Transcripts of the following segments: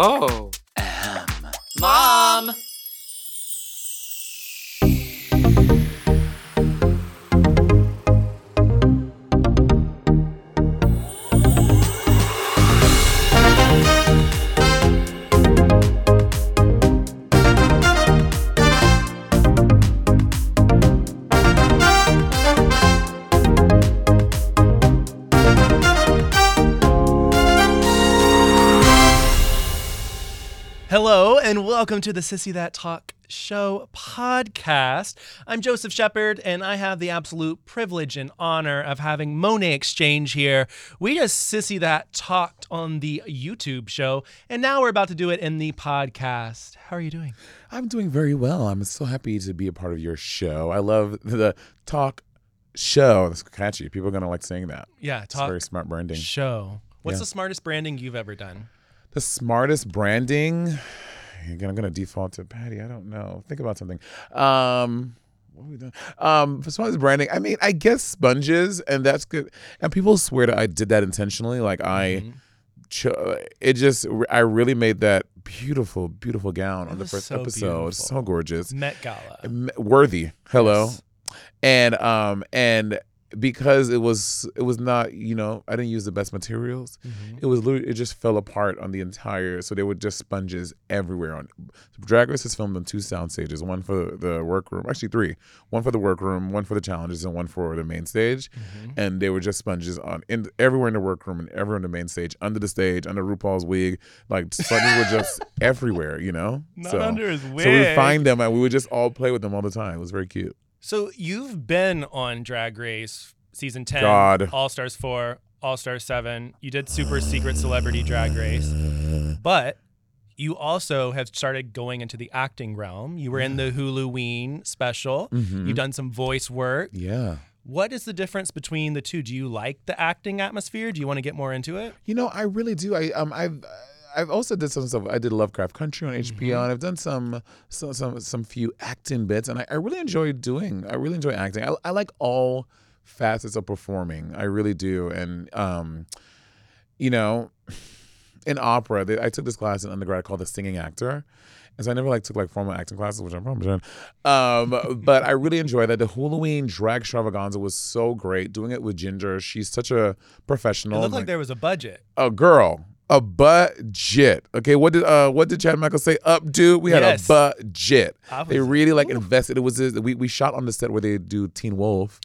Oh. Welcome to the Sissy That Talk Show podcast. I'm Joseph Shepard, and I have the absolute privilege and honor of having Monét X Change here. We just Sissy That talked on the YouTube show, and now we're about to do it in the podcast. How are you doing? I'm doing very well. I'm so happy to be a part of your show. I love the talk show. That's catchy. People are gonna like saying that. Yeah, It's very smart branding. show. What's Yeah. the smartest branding you've ever done? The smartest branding. Again, I'm gonna default to Patty. I don't know. Think about something. Um, what are we doing? Um, for smartest branding, I mean, I guess sponges, and that's good. And people swear that I did that intentionally. Like I, Mhm. cho- it just, I really made that beautiful, beautiful gown It on the first so episode. So gorgeous. Met Gala. M- worthy hello Yes. and um and because it was it was not you know i didn't use the best materials Mhm. it was literally it just fell apart on the entire so there were just sponges everywhere on drag race is filmed on two sound stages one for the workroom actually three one for the workroom one for the challenges and one for the main stage Mhm. and they were just sponges on in everywhere in the workroom and everywhere in the main stage under the stage under rupaul's wig like sponges were just everywhere you know Not so under his wig. so we would find them and we would just all play with them all the time it was very cute So you've been on Drag Race season 10, God. All Stars 4, All Stars 7. You did Super Secret Celebrity Drag Race. But you also have started going into the acting realm. You were in the Huluween special. Mhm. You've done some voice work. Yeah. What is the difference between the two? Do you like the acting atmosphere? Do you want to get more into it? You know, I really do. I um I've I've also did some stuff. I did Lovecraft Country on HBO, and I've done some some some some few acting bits, and I, I really enjoy doing. I really enjoy acting. I, I like all facets of performing. I really do, and um, you know, in opera, they, I took this class in undergrad called the singing actor. And so I never like took like formal acting classes, which I'm probably doing. Um, but I really enjoyed that. The Halloween drag extravaganza was so great. Doing it with Ginger, she's such a professional. It looked like like- there was a budget. a girl, a budget. Okay, what did uh what did Chad Michael say? Up, dude. We had Yes. a budget. They really like Oof. invested. It was this- we we shot on the set where they do Teen Wolf.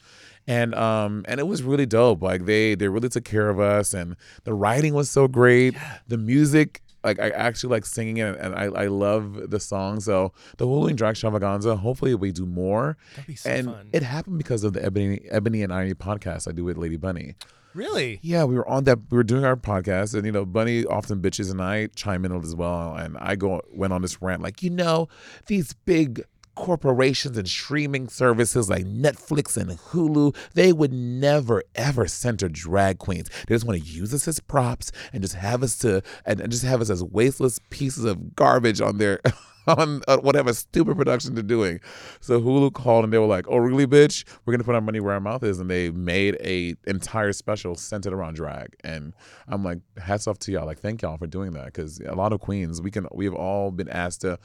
And um and it was really dope. Like they they really took care of us and the writing was so great. The music like I actually like singing it and I, I love the song. So the Halloween Drag Extravaganza, hopefully we do more. That'd be so and fun. it happened because of the Ebony Ebony and Irony podcast I do with Lady Bunny. Really? Yeah, we were on that. We were doing our podcast, and you know, Bunny often bitches, and I chime in as well. And I go went on this rant, like you know, these big corporations and streaming services like Netflix and Hulu, they would never ever center drag queens. They just want to use us as props and just have us to and, and just have us as wasteless pieces of garbage on their on uh, whatever stupid production they're doing. So Hulu called and they were like, "Oh, really, bitch? We're gonna put our money where our mouth is," and they made a entire special centered around drag. And I'm like, hats off to y'all. Like, thank y'all for doing that because a lot of queens, we can, we have all been asked to,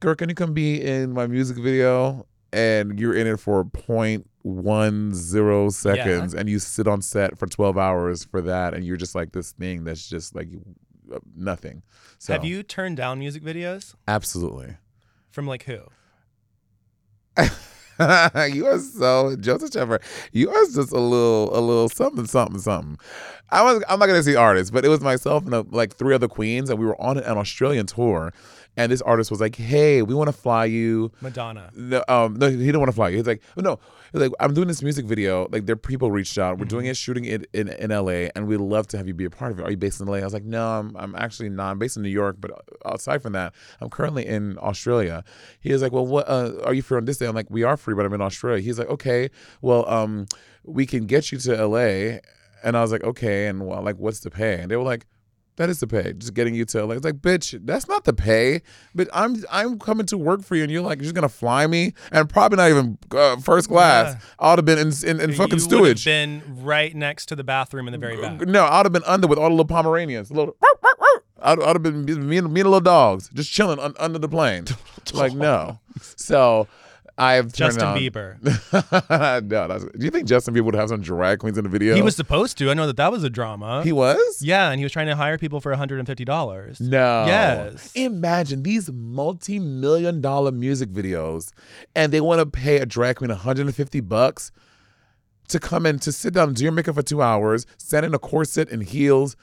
girl, can you come be in my music video? And you're in it for 0.10 seconds, and you sit on set for 12 hours for that, and you're just like this thing that's just like nothing. So, Have you turned down music videos Absolutely. from like who? you are so Joseph Shepard. You are just a little, a little something, something, something. I was, I'm not gonna see artists, but it was myself and uh like three other queens, and we were on an Australian tour, and this artist was like, "Hey, we want to fly you." Madonna. No, um, no, he didn't want to fly you. He's like, no, he's like, I'm doing this music video. Like, their people reached out. We're doing it, shooting it in, in LA, and we'd love to have you be a part of it. Are you based in LA? I was like, no, I'm, I'm actually not. I'm based in New York, but aside from that, I'm currently in Australia. He was like, well, what uh, are you free on this day? I'm like, we are free, but I'm in Australia. He's like, okay, well, um, we can get you to LA. And I was like, okay, and well, like, what's the pay? And they were like, that is the pay. Just getting you to LA. It's like, bitch, that's not the pay. But I'm I'm coming to work for you, and you're like, you're just gonna fly me, and probably not even uh, first class. Yeah. I would have been in in, in fucking you would have stewage. been right next to the bathroom in the very back. No, I'd have been under with all the little Pomeranians. Little, I'd, I'd have been me and, me and the little dogs just chilling un, under the plane. like no. So I've Justin Bieber. no, that's, do you think Justin Bieber would have some drag queens in the video? He was supposed to. I know that that was a drama. He was. yeah, and he was trying to hire people for $150. No. Yes. Imagine these multi-million dollar music videos and they want to pay a drag queen 150 bucks to come in to sit down and do your makeup for two hours, stand in a corset and heels.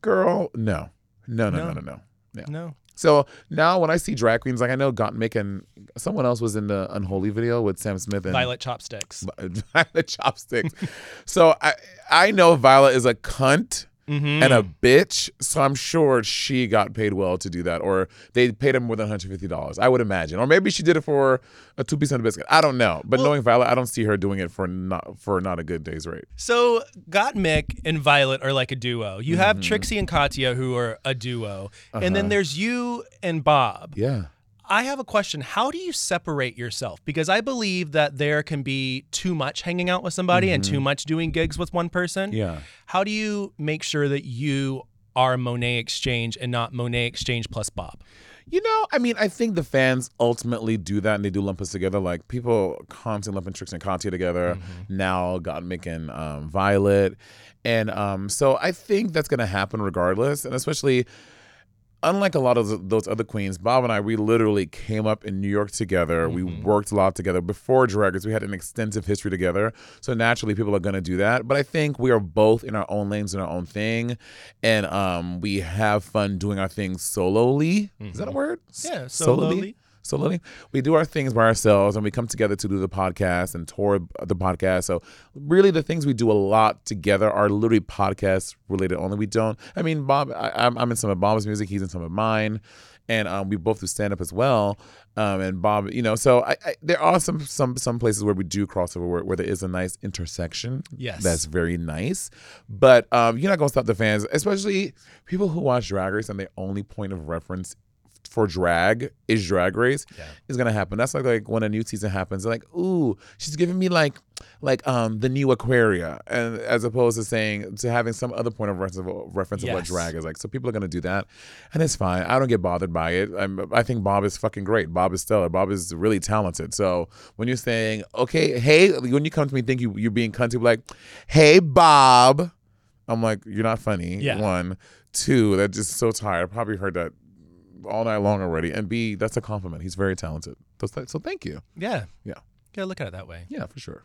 Girl, no. No, no, no, No. no, no. Yeah. No. So now when I see drag queens, like I know Gottmik and someone else was in the Unholy video with Sam Smith and Violet chopsticks. Violet chopsticks. so I I know Violet is a cunt Mm-hmm. and a bitch. So I'm sure she got paid well to do that, or they paid her more than 150 dollars. I would imagine, or maybe she did it for a two piece and a biscuit. I don't know, but knowing Violet, I don't see her doing it for not for not a good day's rate. So Gottmik and Violet are like a duo. You have Trixie and Katya who are a duo. And then there's you and Bob. Yeah. I have a question. How do you separate yourself? Because I believe that there can be too much hanging out with somebody and too much doing gigs with one person. Yeah. How do you make sure that you are Monét X Change and not Monét X Change plus Bob? You know, I mean, I think the fans ultimately do that and they do lump us together. Like people constantly lumping Trix and Katya together. Now Gottmik and um, Violet. And um, so I think that's going to happen regardless. And especially, unlike a lot of those other queens, Bob and I, we literally came up in New York together. We worked a lot together. Before Drag Race, we had an extensive history together. So naturally, people are going to do that. But I think we are both in our own lanes and our own thing. And um, we have fun doing our things solely. Is that a word? Yeah, S- solely. Solely. We do our things by ourselves and we come together to do the podcast and tour the podcast. So, really, the things we do a lot together are literally podcast related only. We don't, I mean, Bob, I, I'm, I'm in some of Bob's music, he's in some of mine. And um, we both do stand up as well. Um, and Bob, you know, so I, I, there are some some some places where we do crossover where, where there is a nice intersection. Yes. that's very nice. But um, you're not gonna stop the fans, especially people who watch Drag Race and their only point of reference for drag is drag race is gonna happen. That's like like when a new season happens, like, ooh, she's giving me like like um the new Aquaria, and as opposed to saying to having some other point of reference of, reference of what drag is like. So people are gonna do that, and it's fine. I don't get bothered by it. I'm, I think Bob is fucking great. Bob is stellar. Bob is really talented. So when you're saying, okay, hey, when you come to me, think you you're being cunty, like, hey, Bob. I'm like, you're not funny. Yeah. One, two, that just so tired. I probably heard that all night long already. And B, that's a compliment. He's very talented. So, thank you. Yeah. Yeah. Gotta look at it that way. Yeah, for sure.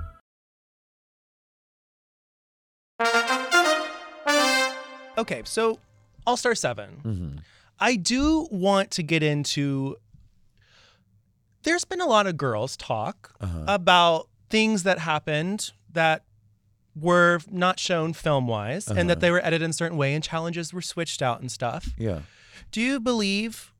Okay, so All Star 7. Mm-hmm. I do want to get into. There's been a lot of girls talk Uh-huh. about things that happened that were not shown film wise and Uh-huh. that they were edited in a certain way and challenges were switched out and stuff. Yeah. Do you believe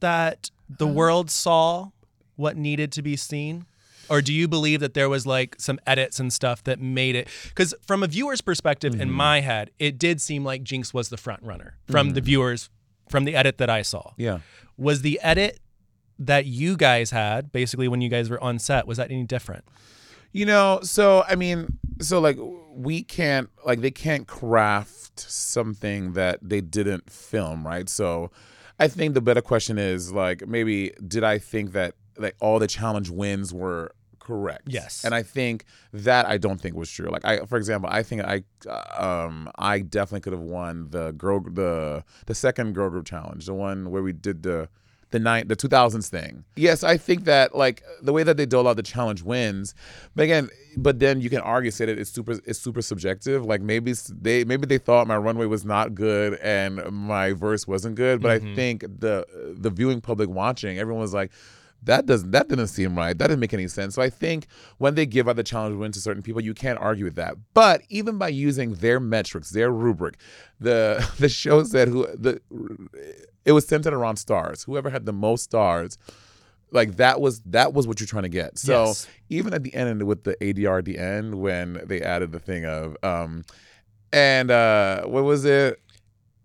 that the Uh-huh. world saw what needed to be seen? Or do you believe that there was like some edits and stuff that made it? Because from a viewer's perspective, Mm-hmm. in my head, it did seem like Jinx was the front runner from Mm-hmm. the viewers, from the edit that I saw. Yeah. Was the edit that you guys had, basically when you guys were on set, was that any different? You know, so I mean, so like we can't like they can't craft something that they didn't film, right? So I think the better question is like maybe did I think that like all the challenge wins were correct? Yes. And I think that I don't think was true. Like I for example, I think I uh, um I definitely could have won the girl the the second girl group challenge, the one where we did the the nine the 2000s thing. Yes, I think that like the way that they dole out the challenge wins, but again, but then you can argue say that it's super it's super subjective. Like maybe they maybe they thought my runway was not good and my verse wasn't good, but I think the the viewing public watching, everyone was like that doesn't that didn't seem right. That didn't make any sense. So I think when they give out the challenge win to certain people, you can't argue with that. But even by using their metrics, their rubric, the the show said who the it was centered around stars. Whoever had the most stars, like that was that was what you're trying to get. So Yes. even at the end with the ADR at the end when they added the thing of um and uh what was it?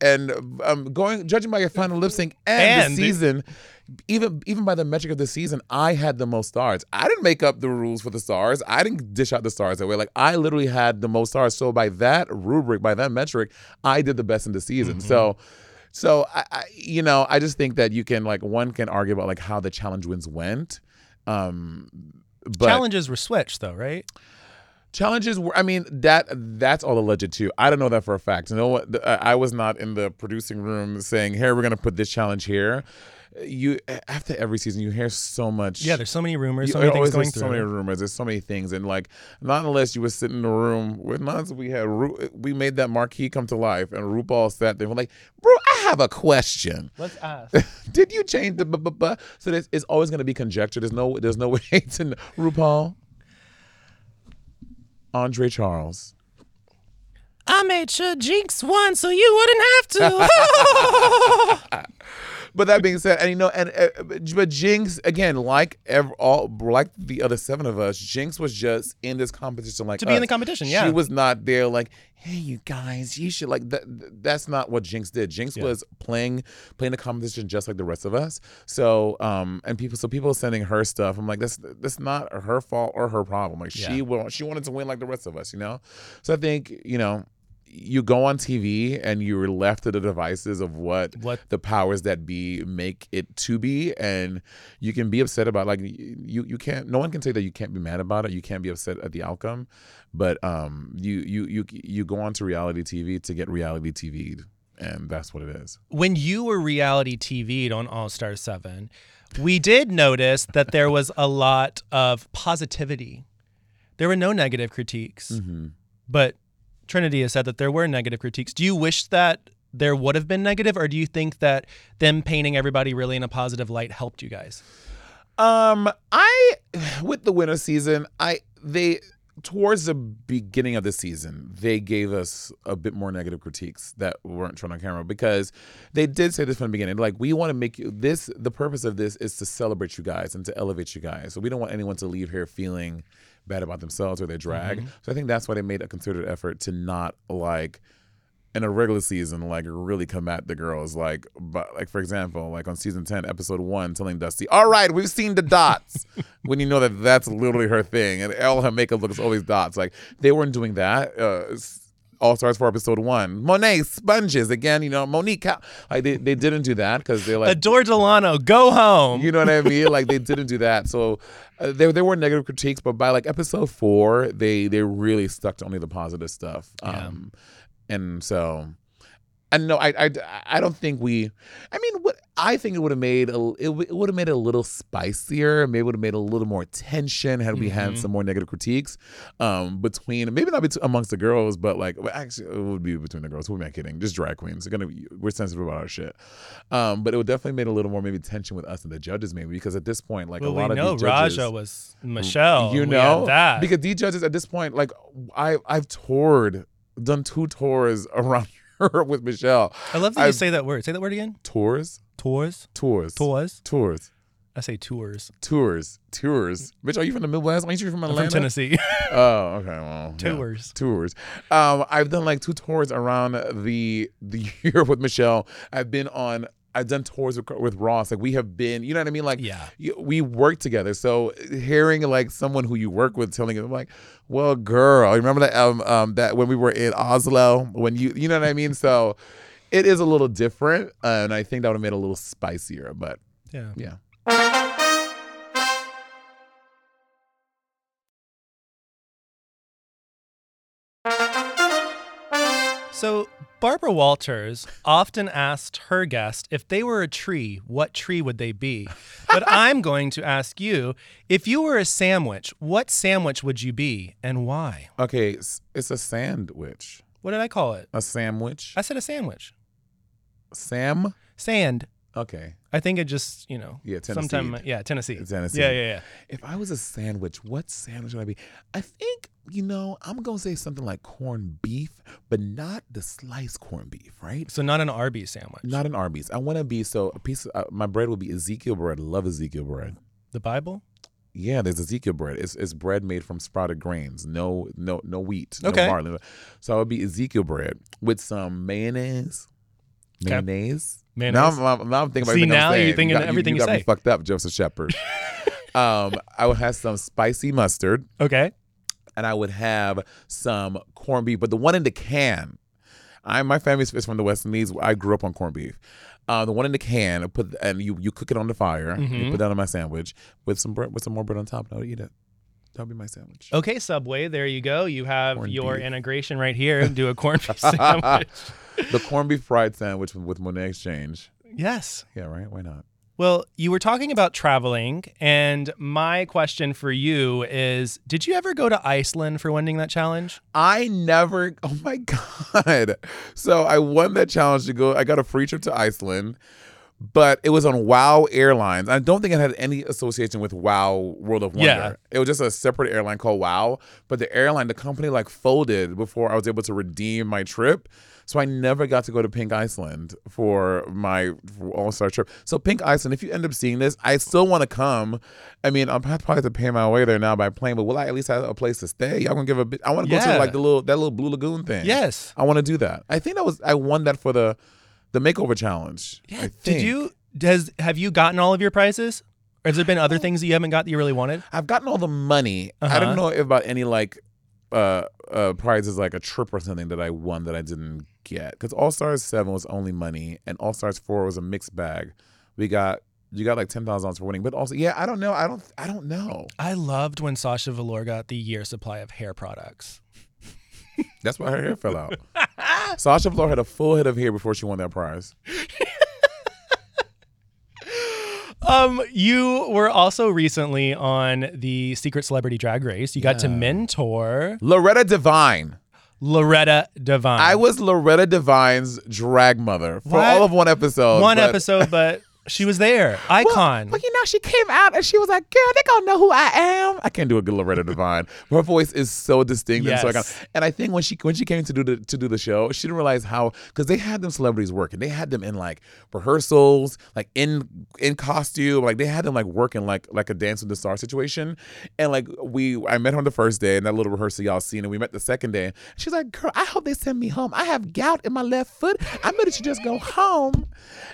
And um going judging by your final lip sync and, And- the season, even even by the metric of the season, I had the most stars. I didn't make up the rules for the stars. I didn't dish out the stars that way. Like I literally had the most stars. So by that rubric, by that metric, I did the best in the season. So so I, I you know, I just think that you can like one can argue about like how the challenge wins went. Um but Challenges were switched though, right? challenges were i mean that that's all alleged too i don't know that for a fact you know what I I was not in the producing room saying here we're gonna put this challenge here you after every season you hear so much Yeah, there's so many rumors, you so many things going through. so many rumors there's so many things and like not unless you were sitting in a room with not we had Ru- we made that marquee come to life and RuPaul sat there and we're like bro I have a question Let's ask. did you change the bu- bu- bu-" so there's, it's always going to be conjecture there's no there's no way to know. RuPaul Andre Charles I made sure Jinx won so you wouldn't have to. But that being said, and you know, and uh, but Jinx again, like ev- all like the other seven of us, Jinx was just in this competition, like To be in the competition, yeah. She was not there, like, hey, you guys, you should like that. That's not what Jinx did. Jinx was playing playing the competition just like the rest of us. So, um, and people, so people sending her stuff. I'm like, that's that's not her fault or her problem. Like Yeah. she will, she wanted to win like the rest of us, you know. So I think you know. You go on TV and you're left to the devices of what What- the powers that be make it to be and you can be upset about like you you can't no one can say that you can't be mad about it you can't be upset at the outcome but um you you you you go on to reality tv to get reality tv'd and that's what it is when you were reality TV'd on All Star 7, we did notice that there was a lot of positivity. There were no negative critiques. Mm-hmm. But Trinity has said that there were negative critiques. Do you wish that there would have been negative, or do you think that them painting everybody really in a positive light helped you guys? Um, I with the winter season, I they towards the beginning of the season, they gave us a bit more negative critiques that weren't shown on camera because they did say this from the beginning. Like, we want to make you this. The purpose of this is to celebrate you guys and to elevate you guys. So we don't want anyone to leave here feeling bad about themselves or their drag. So I think that's why they made a concerted effort to not like in a regular season, like really come at the girls, like, but like for example, like on season ten, episode one, telling Dusty, "All right, we've seen the dots," when you know that that's literally her thing, and all her makeup looks always dots. Like they weren't doing that. Uh, all stars for episode one. Monet sponges again. You know, Monique. Like they, they didn't do that because they're like Adore Delano, go home. you know what I mean? Like they didn't do that. So uh, there there were negative critiques, but by like episode four, they they really stuck to only the positive stuff. Yeah. Um, and so. And no, I, I, I don't think we. I mean, what I think it would have made a, it, it would have made it a little spicier. Maybe would have made a little more tension had we had some more negative critiques, um, between maybe not between, amongst the girls, but like well, actually it would be between the girls. Who am I kidding? Just drag queens. They're gonna be, we're sensitive about our shit, um, but it would definitely made a little more maybe tension with us and the judges maybe because at this point like well, a lot of these judges, Raja was Michelle. you know that. because these judges at this point like I I've toured done two tours around Europe with Michelle. I love that you say that word. Say that word again. Tours, Tours. tours, Tours. tours, I say tours. tours, tours. Bitch, are you from the Midwest? Aren't you from I'm Atlanta? from Tennessee. Oh, okay. Well, yeah. Tours. tours. Um, I've done like two tours around the the Europe with Michelle. I've been on I've done tours with, with Ross. Like we have been, you know what I mean? Like Yeah. you- we work together. So hearing like someone who you work with telling you, I'm like, well, girl, you remember that um, um that when we were in Oslo when you you know what I mean? So it is a little different, uh, and I think that would have made it a little spicier. But Yeah. yeah. So, Barbara Walters often asked her guest if they were a tree, what tree would they be? But I'm going to ask you if you were a sandwich, what sandwich would you be and why? Okay, it's, it's a sandwich. What did I call it? A sandwich. I said a sandwich. Sam. Sand. Okay. I think it just, you know, Yeah, Tennessee. sometime, yeah, Tennessee. Tennessee. Yeah, yeah, yeah. If I was a sandwich, what sandwich would I be? I think, you know, I'm going to say something like corned beef, but not the sliced corned beef, right? So, not an Arby's sandwich. Not an Arby's. I want to be, so a piece of, uh, my bread would be Ezekiel bread. Love Ezekiel bread. the Bible? Yeah, there's Ezekiel bread. It's, it's bread made from sprouted grains. No, no, no wheat. No Okay. barley. So I would be Ezekiel bread with some mayonnaise. Mayonnaise. Mayonnaise. Now I'm, now I'm thinking about See, everything now I'm you're thinking got, everything you, you got me say. fucked up, Joseph Shepard. um, I would have some spicy mustard, Okay. and I would have some corned beef, but the one in the can. I my family is from the West Indies. I grew up on corned beef. Uh, the one in the can, put and you you cook it on the fire. You Mhm. put that on my sandwich with some bread, with some more bread on top. and I would eat it. That'll be my sandwich. Okay, Subway, there you go. You have Corned your beef. integration right here. Do a corned beef sandwich. the corned beef fried sandwich with, with Monét X Change. Yes. Yeah, right. Why not? Well, you were talking about traveling, and my question for you is Did you ever go to Iceland for winning that challenge? I never. Oh my god! So I won that challenge to go. I got a free trip to Iceland, but it was on Wow Airlines. I don't think it had any association with Wow World of Wonder. Yeah. It was just a separate airline called Wow. But the airline, the company, like folded before I was able to redeem my trip. So I never got to go to Pink Iceland for my All Star trip. So Pink Iceland, if you end up seeing this, I still want to come. I mean, I'm probably have to pay my way there now by plane, but will I at least have a place to stay? Y'all gonna give a bit? I want to go Yeah. to like the little that little Blue Lagoon thing. Yes. I want to do that. I think that was I won that for the the makeover challenge. I Did you has have you gotten all of your prizes? Or has there been other things that you haven't got that you really wanted? I've gotten all the money. I Uh-huh. don't know about any like uh uh prizes like a trip or something that I won that I didn't get because All Stars Seven was only money and All Stars Four was a mixed bag. We got you got like ten thousand dollars for winning, but also yeah, I don't know. I don't I don't know. I loved when Sasha Velour got the year supply of hair products. That's why her hair fell out. Sasha Velour had a full head of hair before she won that prize. Um, you were also recently on the Secret Celebrity Drag Race. You got to mentor Loretta Devine. Loretta Devine. I was Loretta Devine's drag mother for What? all of one episode. one but- episode, but she was there. Icon. Well, you know, she came out and she was like, "Girl, they gonna know who I am." I can't do a good Loretta Devine. Her voice is so distinct and so iconic. And I think when she when she came to do the to do the show, she didn't realize how because they had them celebrities working. They had them in like rehearsals, like in in costume, like they had them like working like like a Dance with the Star situation. And like we, I met her on the first day in that little rehearsal y'all seen, and we met the second day. She's like, "Girl, I hope they send me home. I have gout in my left foot. I better should just go home."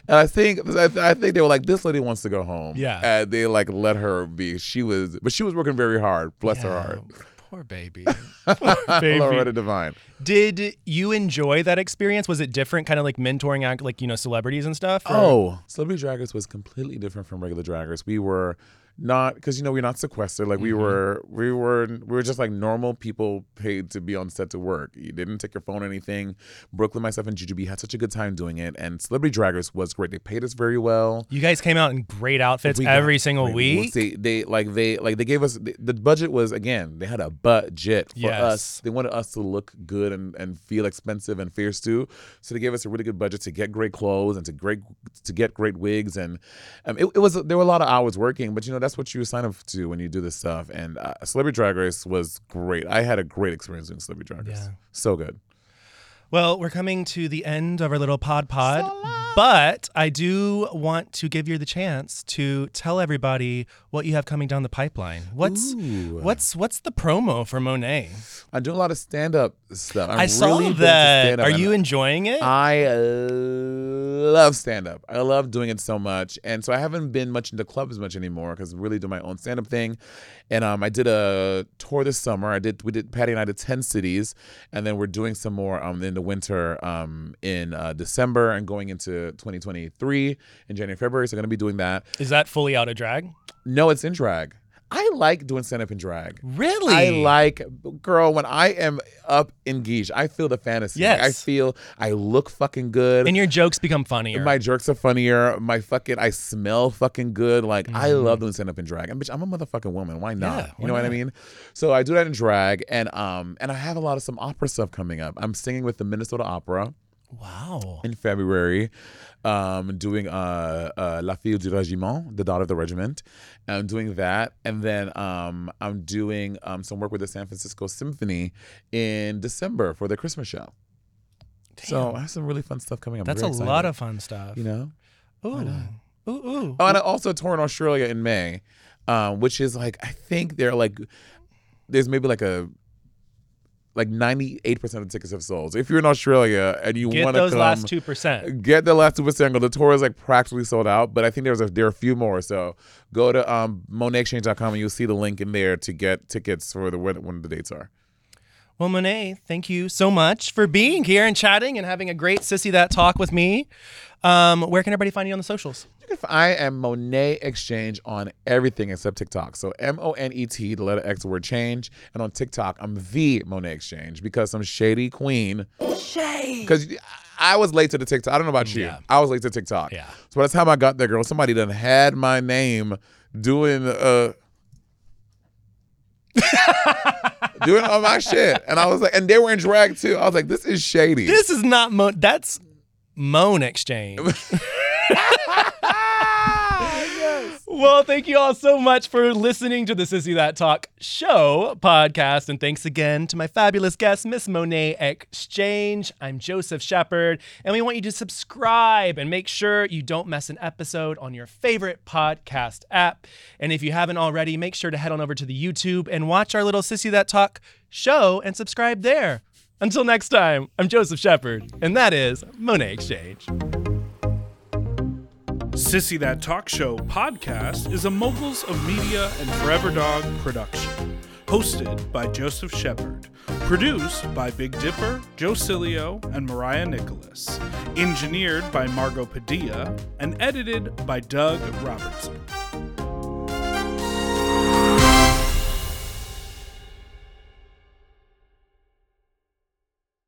And I think I, I think they were like, "This lady wants to go home." Yeah. and they like let her be. She was, but she was working very hard. Bless her heart. Poor baby. Poor baby. Loretta Devine. Did you enjoy that experience? Was it different, kind of like mentoring act, like you know, celebrities and stuff? or- Oh, Celebrity Draggers was completely different from regular Draggers. We were not because you know we're not sequestered. Like we were, we were, we were just like normal people paid to be on set to work. You didn't take your phone or anything. Brooklyn, myself, and Jujubee had such a good time doing it, and Celebrity draggers was great. They paid us very well. you guys came out in great outfits We got every single great week. They, they like they like they gave us the, the budget was again they had a budget for Yes. us. They wanted us to look good and, and feel expensive and fierce too. So they gave us a really good budget to get great clothes and to great to get great wigs and um, it, it was there were a lot of hours working, but you know that's what you sign up to when you do this stuff. And uh, Celebrity Drag Race was great. I had a great experience doing Celebrity Drag Race. Yeah. So good. Well, we're coming to the end of our little pod pod, but I do want to give you the chance to tell everybody what you have coming down the pipeline. What's Ooh. what's what's the promo for Monet? I do a lot of stand up stuff. I'm i saw really that. Are you enjoying it? I love stand up. I love doing it so much, and so I haven't been much into clubs as much anymore because I really do my own stand up thing. And um, I did a tour this summer. I did we did Patty and I did ten cities, and then we're doing some more um in the winter um in uh, December and going into 2023 in January February. So I'm gonna be doing that. Is that fully out of drag? No, it's in drag. I like doing stand up in drag. Really? I like, girl, when I am up in Geesh, I feel the fantasy. Like, I feel I look fucking good. And your jokes become funnier. My jerks are funnier. My fucking, I smell fucking good. Like, I Mm-hmm. love doing stand up in drag. And bitch, I'm a motherfucking woman. Why not? Yeah, you why know what I mean? So I do that in drag. And, um, and I have a lot of some opera stuff coming up. I'm singing with the Minnesota Opera wow. in February, um, doing uh, uh, La Fille du Régiment, the daughter of the regiment. I'm doing that, and then um, I'm doing um, some work with the San Francisco Symphony in December for the Christmas show. So I have some really fun stuff coming up. That's a lot of fun stuff. you know. Ooh. Ooh, ooh. Oh, and I also tour in Australia in May, um, which is like I think they're like there's maybe like a like 98% of the tickets have sold. So if you're in Australia and you want to get those come, last 2%. get the last two percent. The tour is like practically sold out, but I think there's a there are a few more. So go to um monetexchange.com and you'll see the link in there to get tickets for the when, when the dates are. Well, Monet, thank you so much for being here and chatting and having a great Sissy That talk with me. Um, where can everybody find you on the socials? You can f- I am Monét X Change on everything except TikTok. So M O N E T, the letter X, the word change. And on TikTok, I'm the Monét X Change because some shady queen. Shade. Because I was late to the TikTok. I don't know about you. Yeah. I was late to TikTok. Yeah. So by the time I got there, girl, somebody done had my name doing uh doing all my shit. And I was like, and they were in drag too. I was like, this is shady. This is not Mo. That's Moan Exchange. Well, thank you all so much for listening to the Sissy That Talk show podcast. And thanks again to my fabulous guest, Miss Monét X Change. I'm Joseph Shepard, and we want you to subscribe and make sure you don't miss an episode on your favorite podcast app. And if you haven't already, make sure to head on over to the YouTube and watch our little Sissy That Talk show and subscribe there. Until next time, I'm Joseph Shepard, and that is Monét X Change. Sissy That Talk Show podcast is a Moguls of Media and Forever Dog production. Hosted by Joseph Shepard. Produced by Big Dipper, Joe Cilio, and Mariah Nicholas. Engineered by Margot Padilla. And edited by Doug Robertson.